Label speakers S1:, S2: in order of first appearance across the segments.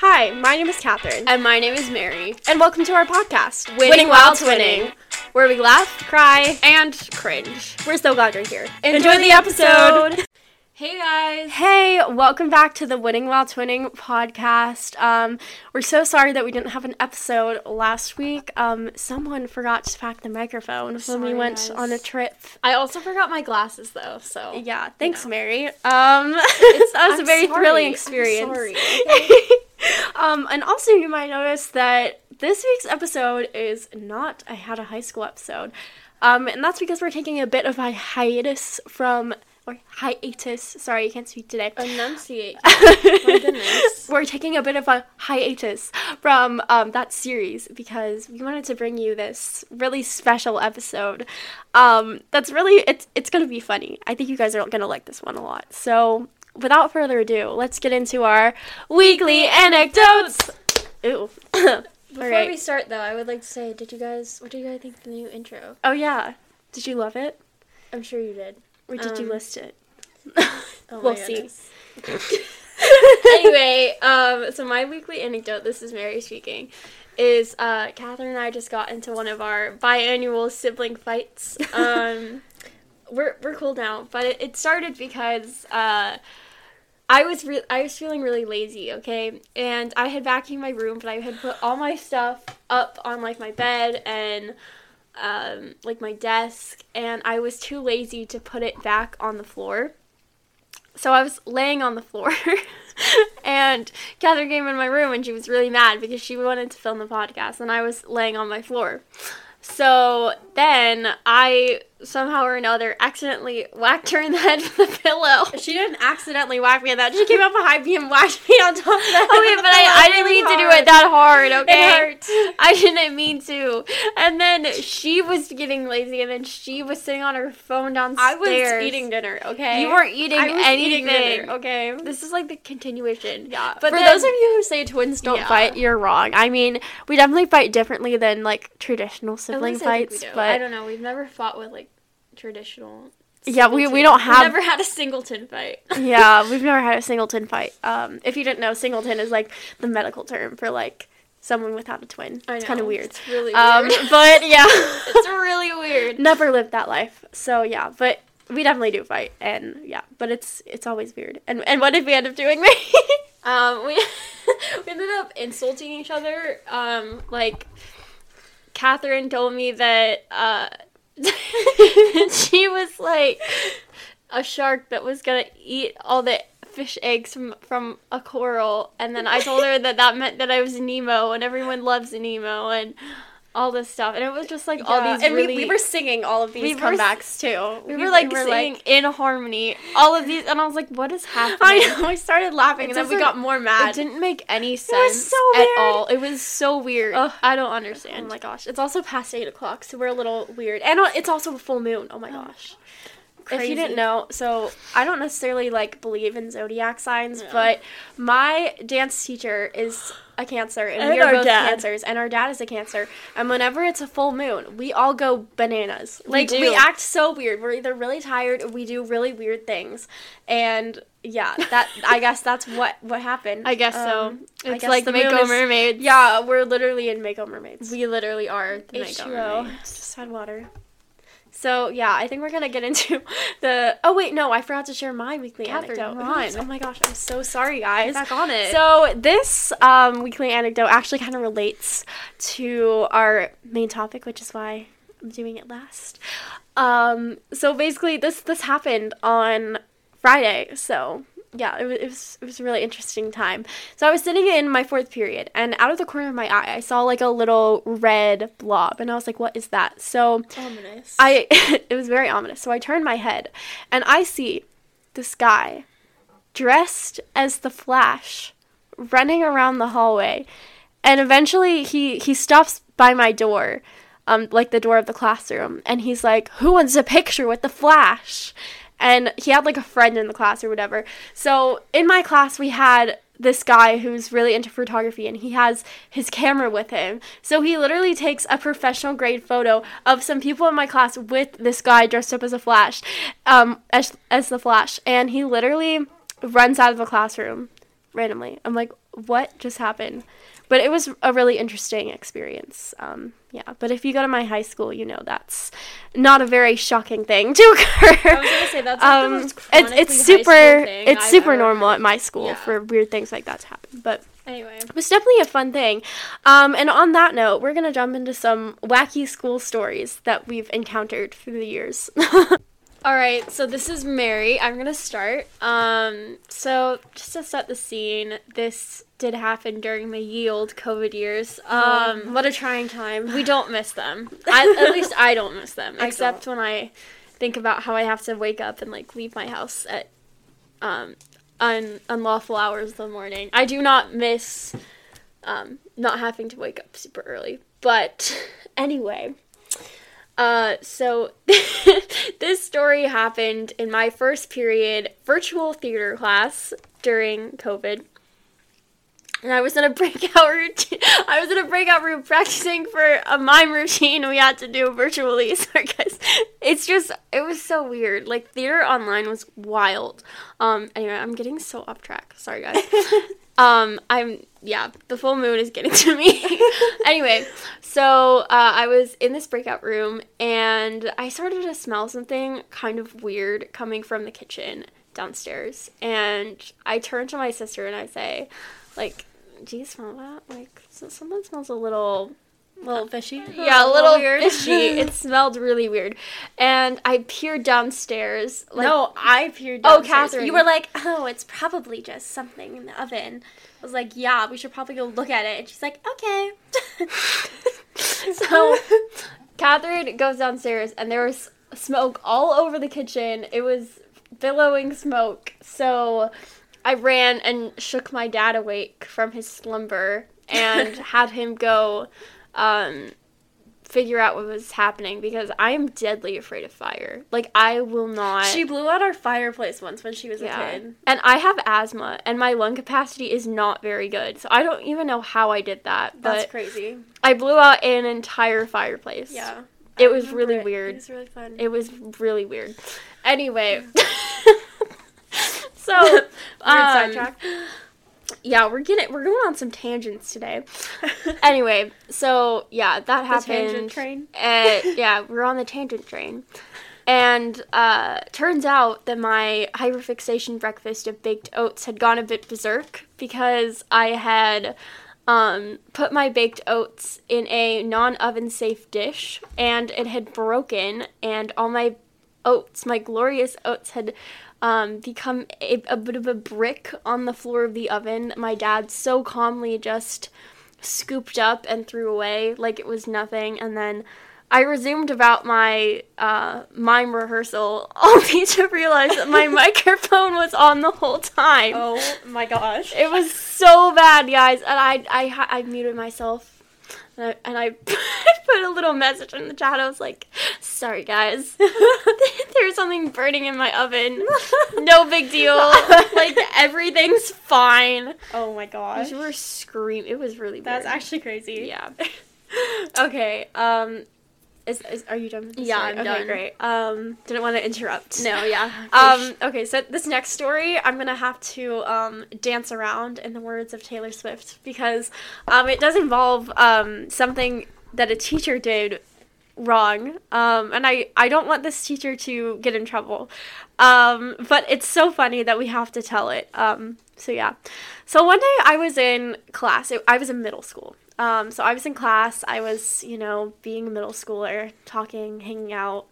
S1: Hi, my name is Catherine,
S2: And my name is Mary.
S1: and welcome to our podcast,
S2: Winning While Twinning, where we laugh
S1: cry.
S2: and cringe.
S1: We're so glad you're here.
S2: Enjoy the episode. Hey guys.
S1: Hey, welcome back to the Winning While Twinning podcast. Um, we're so sorry that we didn't have an episode last week. Um, someone forgot to pack the microphone when we went
S2: guys.
S1: on a trip.
S2: I also forgot my glasses though, so
S1: Yeah, thanks,
S2: know.
S1: Mary. Um, that was a
S2: I'm
S1: very
S2: sorry.
S1: thrilling experience.
S2: sorry,
S1: um, and also you might notice that this week's episode is not a How to High School episode. Um, and that's because we're taking a bit of a hiatus from, or hiatus, sorry, I can't speak today.
S2: Enunciate. my goodness.
S1: We're taking a bit of a hiatus from um, that series because we wanted to bring you this really special episode. Um, that's really it's it's gonna be funny. I think you guys are gonna like this one a lot. So without further ado, let's get into our weekly anecdotes. Ooh.
S2: Before
S1: right.
S2: we start though, I would like to say, did you guys what do you guys think of the new intro?
S1: Oh yeah. Did you love it,
S2: I'm sure you did.
S1: Or did you
S2: Um,
S1: list it?
S2: Oh
S1: We'll see.
S2: anyway, um, so my weekly anecdote, this is Mary speaking, is uh, Catherine and I just got into one of our biannual sibling fights. Um, we're we're cool now, but it, it started because uh, I was re- I was feeling really lazy, okay, and I had vacuumed my room, but I had put all my stuff up on like my bed and um, like my desk, and I was too lazy to put it back on the floor. So I was laying on the floor, and Catherine came in my room, and she was really mad because she wanted to film the podcast, and I was laying on my floor. So then I somehow or another accidentally whacked her in the head with a pillow.
S1: She didn't accidentally whack me on that. She came up behind me and whacked me on top of that.
S2: Okay, but I, I didn't mean to do it that hard, okay?
S1: hurt.
S2: I didn't mean to. And then she was getting lazy, and then she was sitting on her phone downstairs.
S1: I was eating dinner, okay?
S2: You weren't eating anything.
S1: eating dinner, okay?
S2: This is like the continuation.
S1: Yeah,
S2: But
S1: for
S2: then-
S1: those of you who say twins don't
S2: Yeah.
S1: fight, you're wrong. I mean, we definitely fight differently than like traditional
S2: At
S1: sibling
S2: least I think
S1: fights,
S2: we do.
S1: but
S2: I don't know. We've never fought with like traditional.
S1: Yeah, we- we don't
S2: we've
S1: have-
S2: never had a singleton fight.
S1: yeah, we've never had a singleton fight. Um, if you didn't know, singleton is like the medical term for like someone without a twin.
S2: I
S1: It's kind of weird.
S2: It's really
S1: Um,
S2: weird.
S1: but yeah,
S2: it's really weird.
S1: never lived that life. So yeah, but we definitely do fight, and yeah, but it's it's always weird. And and what did we end up doing?
S2: Um, we we ended up insulting each other. Um, like Catherine told me that uh, she was like a shark that was gonna eat all the fish eggs from from a coral, and then I told her that that meant that I was Nemo, and everyone loves Nemo, and all this stuff, and it was just like all these
S1: and
S2: really.
S1: we, we were singing all of these
S2: we were
S1: comebacks too.
S2: we were like singing in harmony, all of these, and I was like, "What is happening?"
S1: I know. I started laughing,
S2: It
S1: and then we got more mad.
S2: It didn't make any sense
S1: was so
S2: at all. It was so weird.
S1: Ugh.
S2: I don't understand.
S1: Oh my gosh! It's also past eight o'clock, so we're a little weird, and uh, it's also a full moon. Oh my gosh! If
S2: Crazy.
S1: you didn't know, so I don't necessarily like believe in zodiac signs,
S2: Yeah.
S1: but my dance teacher is a Cancer, and,
S2: And
S1: we are both
S2: dad.
S1: Cancers, and our dad is a Cancer. And whenever it's a full moon, we all go bananas. Like we,
S2: do.
S1: act so weird. We're either really tired or we do really weird things, and yeah, that I guess that's what what happened.
S2: I guess so.
S1: Um, I
S2: It's
S1: guess
S2: like
S1: the
S2: Mako Mermaids.
S1: Yeah, we're literally in Mako Mermaids.
S2: we literally are the Mako
S1: H2O.
S2: Mermaids.
S1: Just had water. So yeah, I think we're gonna get into the. Oh wait, no, I forgot to share my weekly
S2: Catherine,
S1: anecdote. Oh my gosh, I'm so sorry, guys.
S2: Back on it.
S1: So this um, weekly anecdote actually kind of relates to our main topic, which is why I'm doing it last. Um, so basically, this this happened on Friday. So yeah, it was, it was it was a really interesting time. So I was sitting in my fourth period, and out of the corner of my eye, I saw like a little red blob, and I was like, "What is that?" So
S2: ominous.
S1: I it was very ominous. So I turned my head and I see this guy dressed as the Flash running around the hallway. And eventually he he stops by my door, um like the door of the classroom, and he's like, "Who wants a picture with the Flash?" And he had like a friend in the class or whatever. So in my class we had this guy who's really into photography and he has his camera with him. So he literally takes a professional grade photo of some people in my class with this guy dressed up as a flash, um, as, as the flash. And he literally runs out of the classroom randomly. I'm like, what just happened? But it was a really interesting experience. Um, yeah, but if you go to my high school, you know that's not a very shocking thing to occur.
S2: I was gonna say that's like
S1: um, it's it's super it's
S2: I've
S1: super normal
S2: heard.
S1: at my school
S2: Yeah.
S1: for weird things like that to happen. But
S2: Anyway,
S1: it was definitely a fun thing. Um, and on that note, we're gonna jump into some wacky school stories that we've encountered through the years.
S2: all right. So this is Mary. I'm gonna start. Um, so just to set the scene, this did happen during the ye old COVID years. Um,
S1: what a trying time.
S2: we don't miss them. I, at least I don't miss them,
S1: I
S2: except when I think about how I have to wake up and like leave my house at um un- unlawful hours of the morning. I do not miss um not having to wake up super early. But anyway, uh so this story happened in my first period virtual theater class during COVID. And I was in a breakout routine. I was in a breakout room practicing for a mime routine we had to do virtually. Sorry, guys. It's just, it was so weird. Like, theater online was wild. Um, anyway, I'm getting so off track. Sorry, guys. um, I'm, yeah, the full moon is getting to me. anyway, so uh, I was in this breakout room and I started to smell something kind of weird coming from the kitchen downstairs. And I turn to my sister and I say, like, do you smell that? Like, so someone smells a little,
S1: little fishy.
S2: yeah, a little
S1: weird.
S2: fishy. It smelled really weird. And I peered downstairs. Like,
S1: no, I peered
S2: Oh. Catherine.
S1: You were like, oh, it's probably just something in the oven. I was like, yeah, we should probably go look at it. And she's like, okay.
S2: So, Catherine goes downstairs, and there was smoke all over the kitchen. It was billowing smoke. So, I ran and shook my dad awake from his slumber and had him go um, figure out what was happening because I am deadly afraid of fire. Like, I will not.
S1: she blew out our fireplace once when she was a kid.
S2: And I have asthma, and my lung capacity is not very good. So I don't even know how I did that.
S1: That's crazy.
S2: I blew out an entire fireplace.
S1: Yeah.
S2: It was really
S1: it.
S2: weird.
S1: It was really fun.
S2: It was really weird. Anyway. so, um,
S1: sidetrack.
S2: Yeah, we're getting we're going on some tangents today. anyway, so yeah, that
S1: The
S2: happened.
S1: tangent train.
S2: Uh, yeah, we're on the tangent train. And uh, turns out that my hyperfixation breakfast of baked oats had gone a bit berserk because I had um, put my baked oats in a non oven safe dish and it had broken, and all my oats, my glorious oats, had um, become a, a bit of a brick on the floor of the oven. My dad so calmly just scooped up and threw away like it was nothing, and then. I resumed about my uh, mime rehearsal, only to realize that my microphone was on the whole time.
S1: Oh my gosh.
S2: It was so bad, guys, and I I I muted myself, and I, and I put a little message in the chat. I was like, "Sorry, guys, there's something burning in my oven. No big deal. like everything's fine."
S1: oh my gosh.
S2: We were screaming. It was really
S1: That's
S2: weird.
S1: actually crazy.
S2: yeah.
S1: okay. Um, is, is are you done? With this
S2: Yeah,
S1: story?
S2: I'm
S1: okay,
S2: done.
S1: Great. Um, didn't want to interrupt.
S2: No, yeah.
S1: Um, okay, so this next story, I'm gonna have to um, dance around in the words of Taylor Swift because um, it does involve um, something that a teacher did wrong, um, and I I don't want this teacher to get in trouble, um, but it's so funny that we have to tell it. Um, so yeah, so one day I was in class. It, I was in middle school. Um, so I was in class. I was, you know, being a middle schooler, talking, hanging out.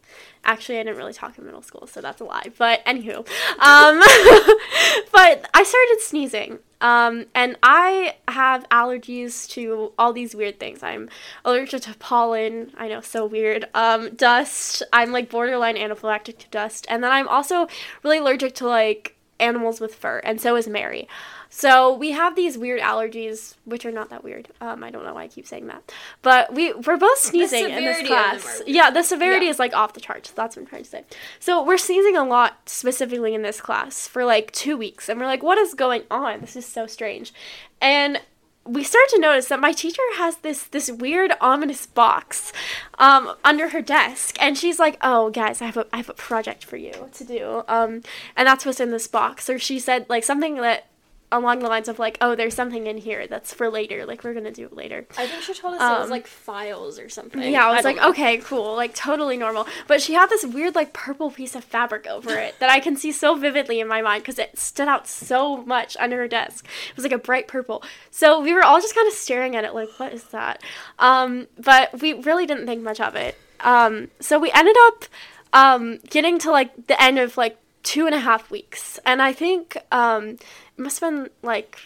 S1: Actually, I didn't really talk in middle school, so that's a lie. But anywho, um, but I started sneezing. Um, and I have allergies to all these weird things. I'm allergic to pollen. I know, so weird. Um, dust. I'm like borderline anaphylactic to dust. And then I'm also really allergic to like animals with fur. And so is Mary. So we have these weird allergies, which are not that weird. Um, I don't know why I keep saying that, but we we're both sneezing in this
S2: severity of them
S1: class. Yeah, the severity
S2: Yeah.
S1: is like off the charts. That's what I'm trying to say. So we're sneezing a lot specifically in this class for like two weeks, and we're like, what is going on? This is so strange, and we start to notice that my teacher has this this weird ominous box um, under her desk, and she's like, "Oh, guys, I have a I have a project for you to do," um, and that's what's in this box. Or she said like something that along the lines of like, oh, there's something in here that's for later. Like we're gonna do it later.
S2: I think she told us it was
S1: Um,
S2: like files or something.
S1: Yeah, I was
S2: don't
S1: like,
S2: know.
S1: okay, cool, like totally normal. But she had this weird like purple piece of fabric over it that I can see so vividly in my mind because it stood out so much under her desk. It was like a bright purple. So we were all just kind of staring at it, like, what is that? Um, but we really didn't think much of it. Um, so we ended up um, getting to like the end of like two and a half weeks, and I think um, it must have been like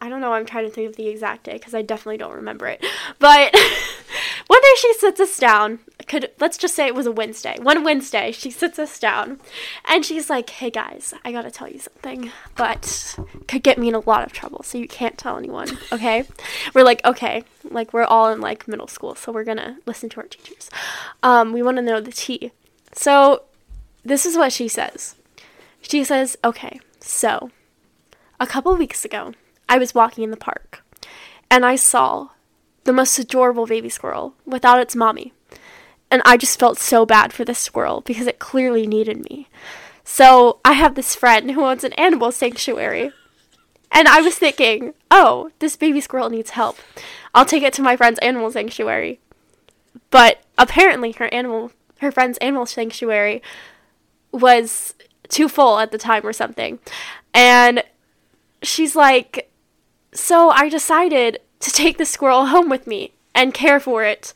S1: I don't know. I'm trying to think of the exact day because I definitely don't remember it. But one day she sits us down. Could let's just say it was a Wednesday. One Wednesday she sits us down, and she's like, "Hey guys, I gotta tell you something, but could get me in a lot of trouble. So you can't tell anyone, okay?" we're like, "Okay." Like we're all in like middle school, so we're gonna listen to our teachers. Um, we want to know the tea. So this is what she says. She says, "Okay, so." A couple weeks ago, I was walking in the park and I saw the most adorable baby squirrel without its mommy. And I just felt so bad for this squirrel because it clearly needed me. So I have this friend who owns an animal sanctuary. And I was thinking, oh, this baby squirrel needs help. I'll take it to my friend's animal sanctuary. But apparently her animal her friend's animal sanctuary was too full at the time or something. And she's like, So I decided to take the squirrel home with me and care for it.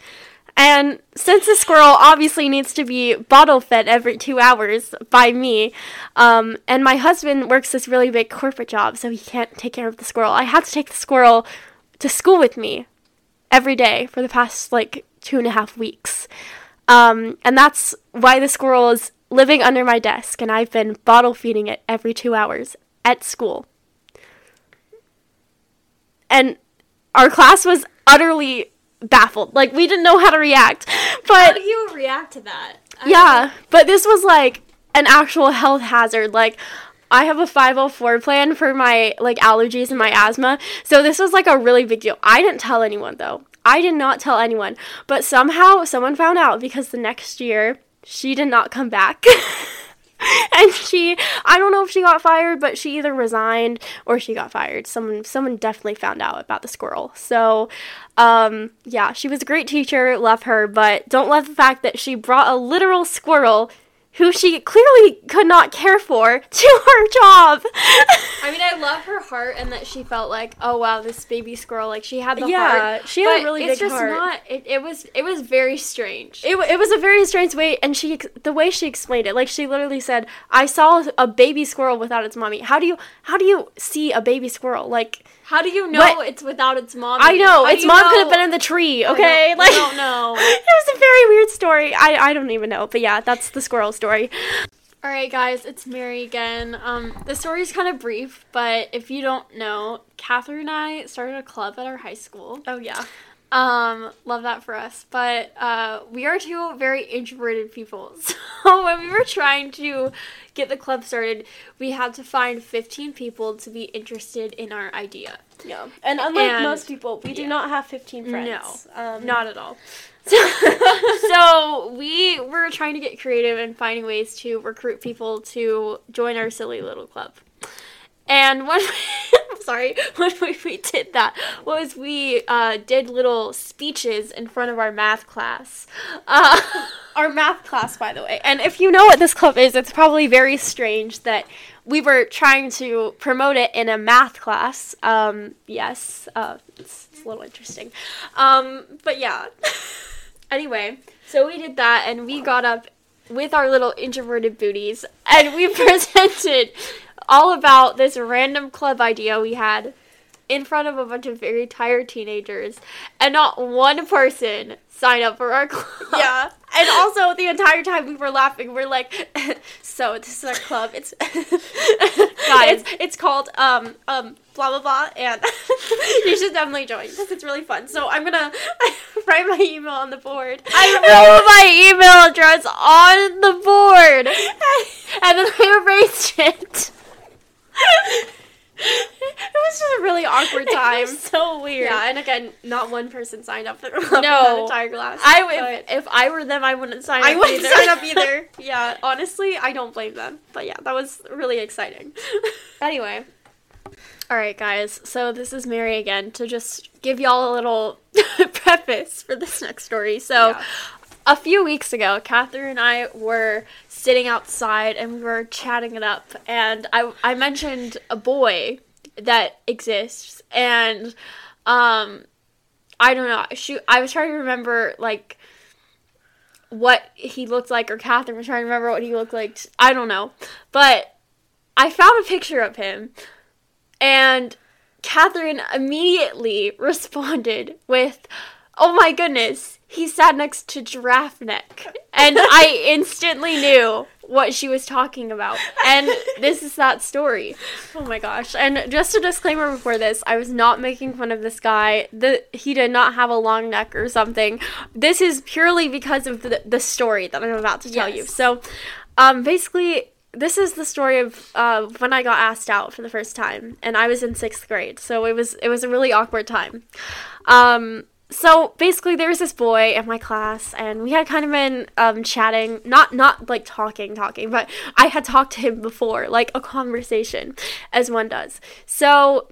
S1: And since the squirrel obviously needs to be bottle fed every two hours by me, um, and my husband works this really big corporate job, so he can't take care of the squirrel, I had to take the squirrel to school with me every day for the past like two and a half weeks. Um, and that's why the squirrel is living under my desk, and I've been bottle feeding it every two hours at school. And our class was utterly baffled. Like, we didn't know how to react. But how
S2: do you react to that? I
S1: yeah, but this was like an actual health hazard. Like, I have a 504 plan for my like allergies and my asthma. So this was like a really big deal. I didn't tell anyone though. I did not tell anyone. But somehow someone found out because the next year she did not come back. and she I don't know if she got fired, but she either resigned or she got fired. Someone someone definitely found out about the squirrel. So um yeah, she was a great teacher, love her, but don't love the fact that she brought a literal squirrel who she clearly could not care for to her job.
S2: I mean, I love her heart and that she felt like, oh wow, this baby squirrel, like she had the
S1: Yeah,
S2: heart.
S1: she had a
S2: but
S1: really
S2: it's
S1: big
S2: just
S1: heart.
S2: not. It, it was it was very strange.
S1: it, it was a very strange way and she the way she explained it like she literally said i saw a baby squirrel without its mommy how do you how do you see a baby squirrel like
S2: How do you know
S1: What?
S2: it's without its mom?
S1: i know its mom could have been in the tree okay
S2: don't-
S1: like
S2: I don't know.
S1: it was a very weird story i i don't even know but yeah that's the squirrel story
S2: All right, guys, it's Mary again. Um, the story is kind of brief, but if you don't know, Catherine and I started a club at our high school.
S1: oh yeah
S2: Um, love that for us. But uh, we are two very introverted people. So when we were trying to get the club started, we had to find 15 people to be interested in our idea.
S1: yeah and unlike
S2: And-
S1: most people we do
S2: yeah.
S1: not have 15 friends
S2: No,
S1: um,
S2: Not at all. so we were trying to get creative and finding ways to recruit people to join our silly little club. And I'm sorry, when we, we did that was we uh, did little speeches in front of our math class. Uh,
S1: our math class, by the way. And if you know what this club is, it's probably very strange that we were trying to promote it in a math class. Um, yes, uh, it's, it's a little interesting. Um, but yeah.
S2: Anyway, so we did that and we got up with our little introverted booties and we presented all about this random club idea we had in front of a bunch of very tired teenagers and not one person signed up for our club.
S1: Yeah. And also the entire time we were laughing, we're like, so this is our club. It's guys, it's, it's called um um blah blah blah, and you should definitely join because it's really fun. So I'm gonna write my email on the board.
S2: I wrote my email address on the board and then I erased it.
S1: It was just a really awkward
S2: It
S1: time.
S2: was so weird.
S1: Yeah, and again, not one person signed up for the
S2: No.
S1: that entire class.
S2: I
S1: but-
S2: if, I were them, I wouldn't sign up either.
S1: I
S2: up
S1: wouldn't
S2: either.
S1: sign up either. Yeah, honestly, I don't blame them. But yeah, that was really exciting.
S2: Anyway,
S1: All right, guys. So this is Mary again to just give y'all a little preface for this next story. So,
S2: Yeah.
S1: A few weeks ago, Catherine and I were sitting outside and we were chatting it up, and I I mentioned a boy that exists, and um, I don't know. Shoot, I was trying to remember like what he looked like, or Catherine was trying to remember what he looked like. I don't know, but I found a picture of him, and Catherine immediately responded with, "Oh my goodness, he sat next to Giraffe Neck," and I instantly knew what she was talking about. And this is that story. Oh my gosh! And just a disclaimer before this, I was not making fun of this guy. The he did not have a long neck or something. This is purely because of the the story that I'm about to tell you. So, um, basically, this is the story of uh, when I got asked out for the first time, and I was in sixth grade. So it was it was a really awkward time. Um, so basically, there was this boy in my class, and we had kind of been um, chatting, not not like talking, talking, but I had talked to him before, like a conversation, as one does. So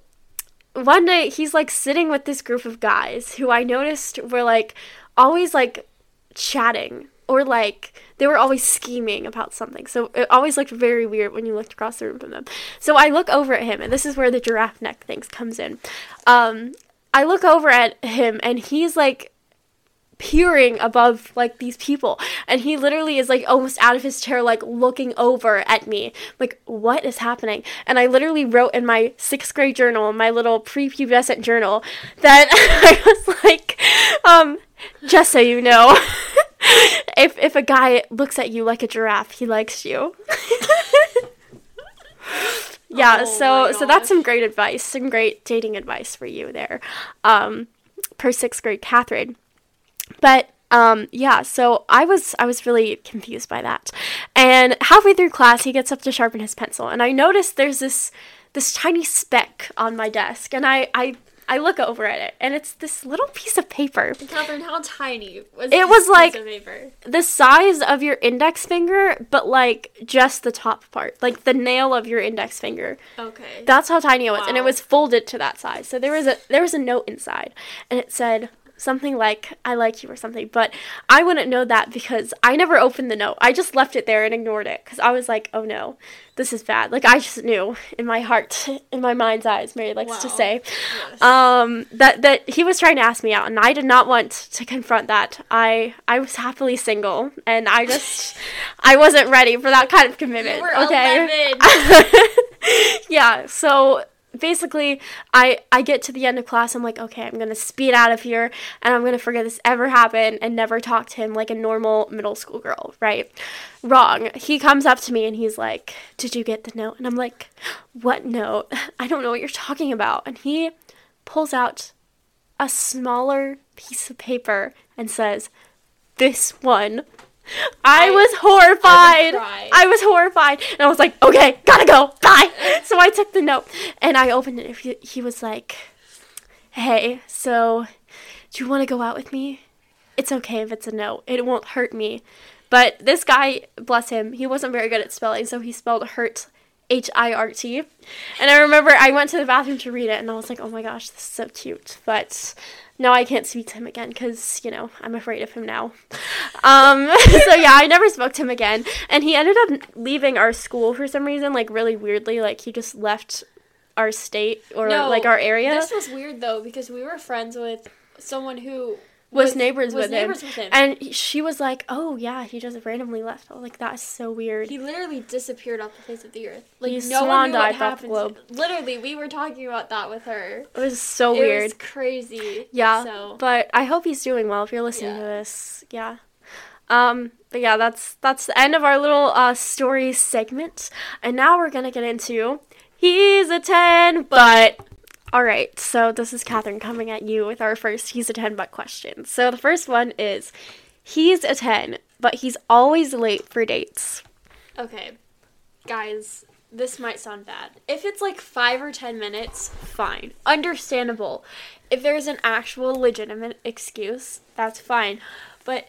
S1: one day he's like sitting with this group of guys who I noticed were like always like chatting or like they were always scheming about something. So it always looked very weird when you looked across the room from them. So I look over at him and this is where the giraffe neck things comes in. Um I look over at him and he's like peering above like these people. And he literally is like almost out of his chair like looking over at me. Like what is happening? And i literally wrote in my sixth grade journal my little prepubescent journal that i was like um just so you know if if a guy looks at you like a giraffe he likes you yeah
S2: Oh
S1: so so that's some great advice some great dating advice for you there um per sixth grade catherine. But um yeah so i was i was really confused by that. And halfway through class he gets up to sharpen his pencil and i noticed there's this this tiny speck on my desk and i i i look over at it and it's this little piece of paper
S2: Catherine, how tiny was
S1: It was
S2: piece
S1: like-
S2: of paper?
S1: the size of your index finger but like just the top part like the nail of your index finger
S2: Okay.
S1: that's how tiny it was, and it was folded to that size. So there was a there was a note inside, and it said something like "I like you" or something. But I wouldn't know that because I never opened the note. I just left it there and ignored it because I was like, "Oh no, this is bad." Like I just knew in my heart, in my mind's eyes, Mary likes to say,
S2: Yes.
S1: um, that that he was trying to ask me out, and I did not want to confront that. I I was happily single, and I just I wasn't ready for that kind of commitment. Okay.
S2: 11.
S1: yeah, so basically I I get to the end of class, I'm like, okay, I'm gonna speed out of here and I'm gonna forget this ever happened and never talk to him like a normal middle school girl, right? Wrong. He comes up to me and he's like, Did you get the note? And I'm like, What note? I don't know what you're talking about. And he pulls out a smaller piece of paper and says, This one. I,
S2: I-
S1: was horrified.
S2: cry.
S1: I was horrified. And I was like, okay, gotta go. Bye. So I took the note and I opened it. He, he was like, hey, so do you want to go out with me? It's okay if it's a no. It won't hurt me. But this guy, bless him, he wasn't very good at spelling, so he spelled hurt H I R T. And I remember I went to the bathroom to read it and I was like, oh my gosh, this is so cute. But now I can't speak to him again because, you know, I'm afraid of him now. Um, so yeah, I never spoke to him again. And he ended up leaving our school for some reason, like really weirdly. Like he just left our state or
S2: No,
S1: like our area.
S2: This was weird though because we were friends with someone who
S1: was neighbors
S2: was
S1: with
S2: neighbors
S1: him.
S2: with him.
S1: And she was like, "Oh yeah, he just randomly left." I was like, "That is so weird."
S2: He literally disappeared off the face of the earth. Like
S1: He
S2: no one knew what
S1: off the
S2: happened.
S1: globe.
S2: Literally, we were talking about that with her.
S1: It was so
S2: it
S1: weird.
S2: was crazy.
S1: Yeah,
S2: So
S1: but I hope he's doing well. If you're listening to this, yeah. Um, but yeah, that's that's the end of our little uh story segment, and now we're gonna get into he's a ten, but all right. So this is Catherine coming at you with our first he's a ten but question. So the first one is he's a ten, but he's always late for dates.
S2: okay, guys, this might sound bad. If it's like five or ten minutes,
S1: Fine, understandable.
S2: if there's an actual legitimate excuse, that's fine. But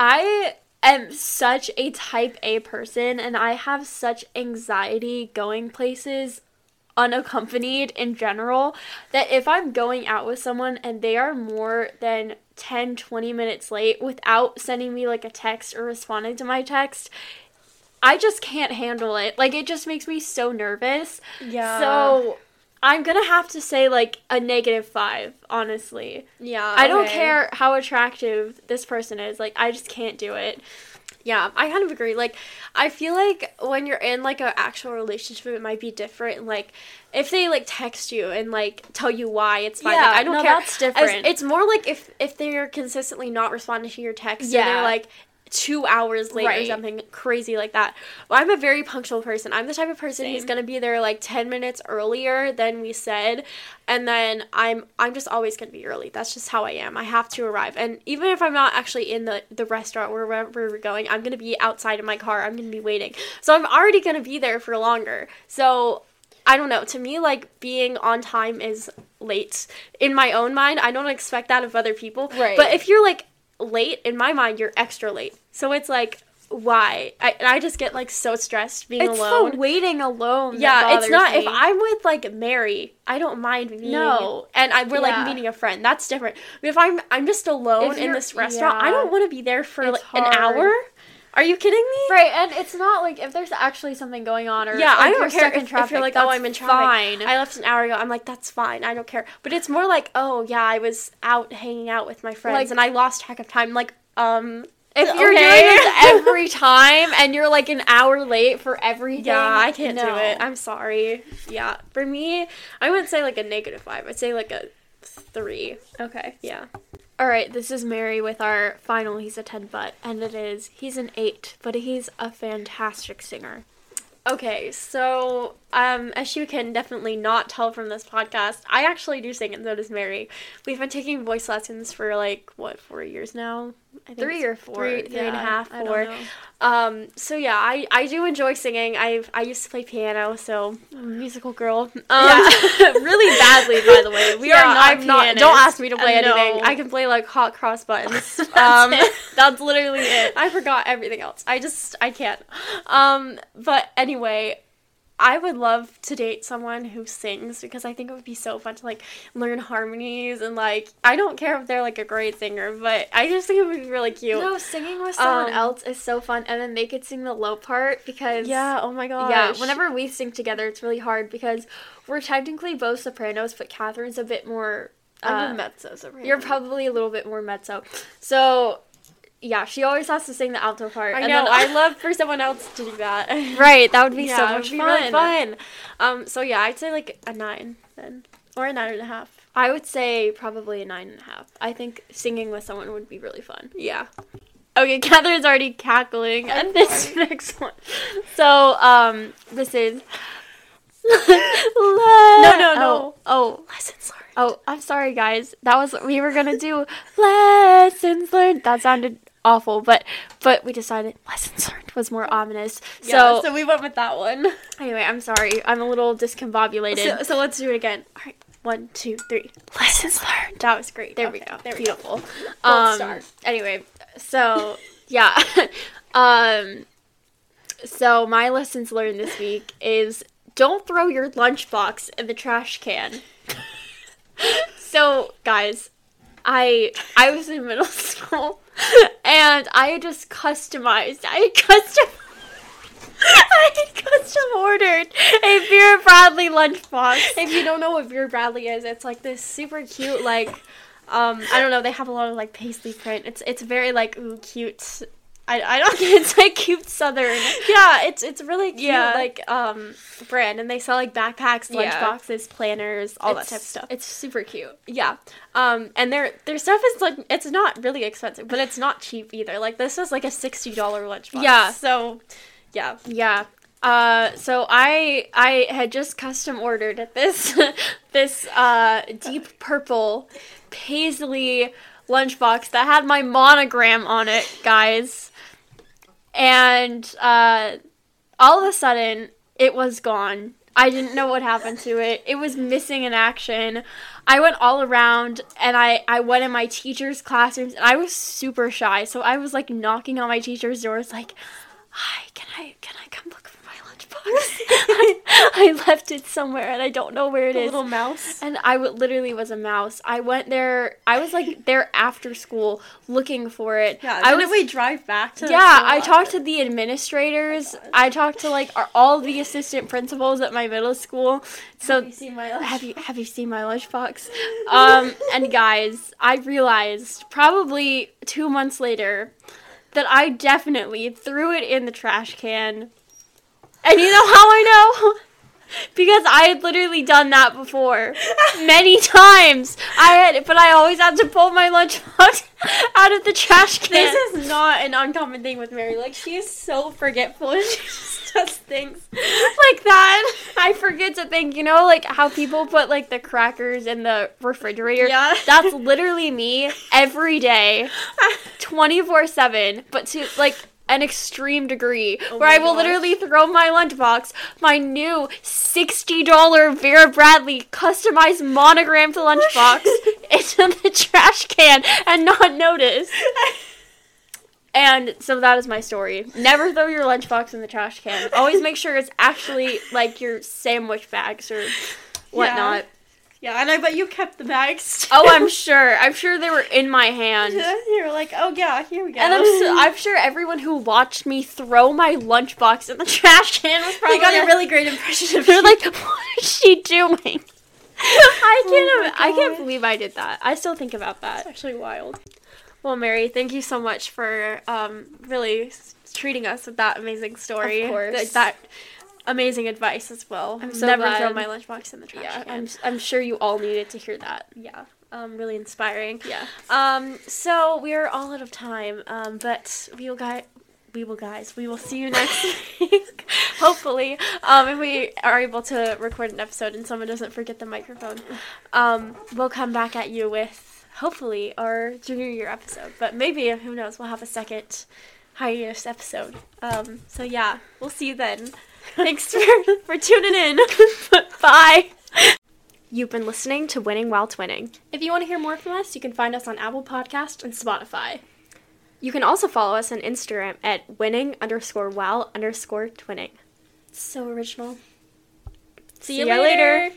S2: I am such a type A person and I have such anxiety going places unaccompanied in general that if I'm going out with someone and they are more than 10 20 minutes late without sending me like a text or responding to my text I just can't handle it. Like it just makes me so nervous.
S1: Yeah.
S2: So I'm gonna have to say like a negative five, honestly.
S1: Yeah.
S2: I don't care how attractive this person is. Like I just can't do it.
S1: Yeah, I kind of agree. Like, I feel like when you're in like an actual relationship, it might be different. Like, if they like text you and like tell you why, it's fine.
S2: Yeah,
S1: like, I don't
S2: no,
S1: care.
S2: that's different.
S1: As- it's more like if if they're consistently not responding to your text, yeah,
S2: Yeah.
S1: they're like two hours late or something crazy like that. Well, I'm a very punctual person. I'm the type of person who's gonna be there like ten minutes earlier than we said, and then I'm I'm just always gonna be early. That's just how I am. I have to arrive, and even if I'm not actually in the the restaurant or wherever we're going, I'm gonna be outside in my car. I'm gonna be waiting, so I'm already gonna be there for longer. So. I don't know. To me, like being on time is late. In my own mind, I don't expect that of other people.
S2: Right.
S1: But if you're like late, in my mind, you're extra late. So it's like, why? I, and I just get like so stressed being
S2: It's
S1: alone.
S2: the waiting alone.
S1: yeah, it's not. If. I'm with like Mary, I don't mind being
S2: No.
S1: and I we're
S2: Yeah.
S1: like meeting a friend. That's different. But if I'm I'm just alone in this restaurant, I don't want to be there for
S2: It's
S1: like an hour. Are you kidding me?
S2: Right, and it's not like if there's actually something going on or
S1: Yeah,
S2: like,
S1: I don't care if,
S2: traffic.
S1: if you're like, oh, I'm in traffic.
S2: Fine.
S1: I left an hour ago. I'm like, that's fine. I don't care. But it's more like, oh yeah, I was out hanging out with my friends
S2: Like-
S1: and I lost track of time. Like, um,
S2: if you're doing this every time and you're like an hour late for everything,
S1: Yeah, I can't do it. I'm sorry. Yeah, for me, I wouldn't say like a negative five. I'd say like a three.
S2: okay.
S1: Yeah.
S2: All right, this is Mary with our final. He's a ten, but and it is he's an eight, but he's a fantastic singer.
S1: Okay, so um, as you can definitely not tell from this podcast, I actually do sing, and so does Mary. We've been taking voice lessons for like what four years now. I think
S2: Three or four,
S1: three, three and a
S2: yeah,
S1: half, four. Um, so yeah, I I do enjoy singing. I I used to play piano, so I'm a musical girl. Um,
S2: Yeah. really badly, by the way. We
S1: yeah,
S2: are not.
S1: I'm not. Don't ask me to play
S2: Uh, no.
S1: anything. I can play like hot cross buttons.
S2: That's
S1: um,
S2: it. That's literally it.
S1: I forgot everything else. I just I can't. Um, but anyway, I would love to date someone who sings because I think it would be so fun to like learn harmonies and like I don't care if they're like a great singer, but I just think it would be really cute.
S2: No, singing with someone
S1: Um,
S2: else is so fun, and then they could sing the low part because
S1: Yeah. Oh my gosh.
S2: yeah. Whenever we sing together, it's really hard because we're technically both sopranos, but Catherine's a bit more.
S1: I'm
S2: uh,
S1: a mezzo soprano.
S2: You're probably a little bit more mezzo, so yeah, she always has to sing the alto part.
S1: I
S2: and
S1: know.
S2: then-
S1: I love for someone else to do that.
S2: right, that would be
S1: yeah,
S2: so much
S1: would be
S2: fun.
S1: really fun. Um. So yeah, I'd say like a nine then, or a nine and a half.
S2: I would say probably a nine and a half. I think singing with someone would be really fun.
S1: Yeah.
S2: Okay, Catherine's already cackling at this next one. So, um, this is. no,
S1: no,
S2: Oh,
S1: no.
S2: oh,
S1: Lessons learned.
S2: oh, I'm sorry, guys. That was we were gonna do lessons learned. That sounded awful, but but we decided lessons learned was more ominous.
S1: Yeah,
S2: So,
S1: so we went with that one.
S2: anyway, I'm sorry. I'm a little discombobulated.
S1: So, so let's do it again. All right, one, two, three. Lessons learned. That was great.
S2: There
S1: Okay,
S2: we go.
S1: There we
S2: Beautiful.
S1: go.
S2: Um,
S1: star.
S2: Anyway, so yeah. um. So my lessons learned this week is don't throw your lunchbox in the trash can. so guys, I I was in middle school and I just customized. I custom. I custom ordered a Vera Bradley lunchbox.
S1: If you don't know what Vera Bradley is, it's like this super cute, like, um, I don't know. They have a lot of like paisley print. It's it's very like ooh cute. I, I don't
S2: It's like cute southern.
S1: yeah, it's it's really cute
S2: Yeah.
S1: like um brand, and they sell like backpacks, lunch
S2: Yeah.
S1: boxes, planners, all that type of stuff.
S2: It's super cute.
S1: Yeah. Um, and their their stuff is like it's not really expensive, but it's not cheap either. Like this is like a sixty dollar lunchbox.
S2: Yeah.
S1: So, yeah.
S2: Yeah. Uh, so I I had just custom ordered this this uh deep purple paisley lunchbox that had my monogram on it, guys. And uh, all of a sudden, it was gone. I didn't know what happened to it. It was missing in action. I went all around and I, I went in my teacher's classrooms and I was super shy. So I was like knocking on my teacher's doors like, Hi, can I can I come look? I, left it somewhere and I don't know where it
S1: The
S2: is.
S1: little mouse.
S2: And I w- literally was a mouse. I went there. I was like there after school looking for it.
S1: Yeah,
S2: I was.
S1: we drive back to?
S2: yeah, I talked to the administrators. I talked to like our, all the assistant principals at my middle school. So
S1: Have you seen my
S2: have you have you seen my lunchbox? Um, and guys, I realized probably two months later that I definitely threw it in the trash can. And you know how I know? Because I had literally done that before many times. I had, but I always had to pull my lunchbox out of the trash can.
S1: This is not an uncommon thing with Mary. Like she is so forgetful. And she just does things.
S2: like that. I forget to think, you know, like how people put like the crackers in the refrigerator.
S1: Yeah.
S2: That's literally me every day, 24 7, but to like an extreme degree
S1: Oh
S2: where I will
S1: gosh.
S2: literally throw my lunchbox, my new $60 Vera Bradley customized monogrammed lunchbox, into the trash can and not notice. And so that is my story. Never throw your lunchbox in the trash can. Always make sure it's actually like your sandwich bags or whatnot.
S1: yeah, and I bet you kept the bags.
S2: Oh, I'm sure. I'm sure they were in my hand.
S1: you were like, oh yeah, here we go.
S2: And I'm, so, I'm sure everyone who watched me throw my lunchbox in the trash can was
S1: they
S2: probably
S1: got a really great impression of
S2: They're like, what is she doing? I
S1: Oh
S2: can't.
S1: my
S2: I can't believe I did that. I still think about that.
S1: It's actually wild.
S2: Well, Mary, thank you so much for um, really treating us with that amazing story.
S1: Of course.
S2: Th- that amazing advice as well.
S1: I'm so
S2: Never
S1: glad.
S2: throw my lunchbox in the trash.
S1: Yeah,
S2: can. I'm, I'm sure you all needed to hear that.
S1: Yeah,
S2: Um, really inspiring.
S1: yeah.
S2: Um, so we're all out of time. Um, but we will guys, we will guys, we will see you next week. Hopefully, um, if we are able to record an episode and someone doesn't forget the microphone, um, we'll come back at you with hopefully our junior year episode. But maybe who knows? We'll have a second hiatus episode. Um, so yeah, we'll see you then. Thanks for for tuning in. Bye. You've been listening to Winning While Twinning.
S1: If you want to hear more from us, you can find us on Apple Podcast and Spotify.
S2: You can also follow us on Instagram at winning underscore while underscore twinning.
S1: So original.
S2: See ya later.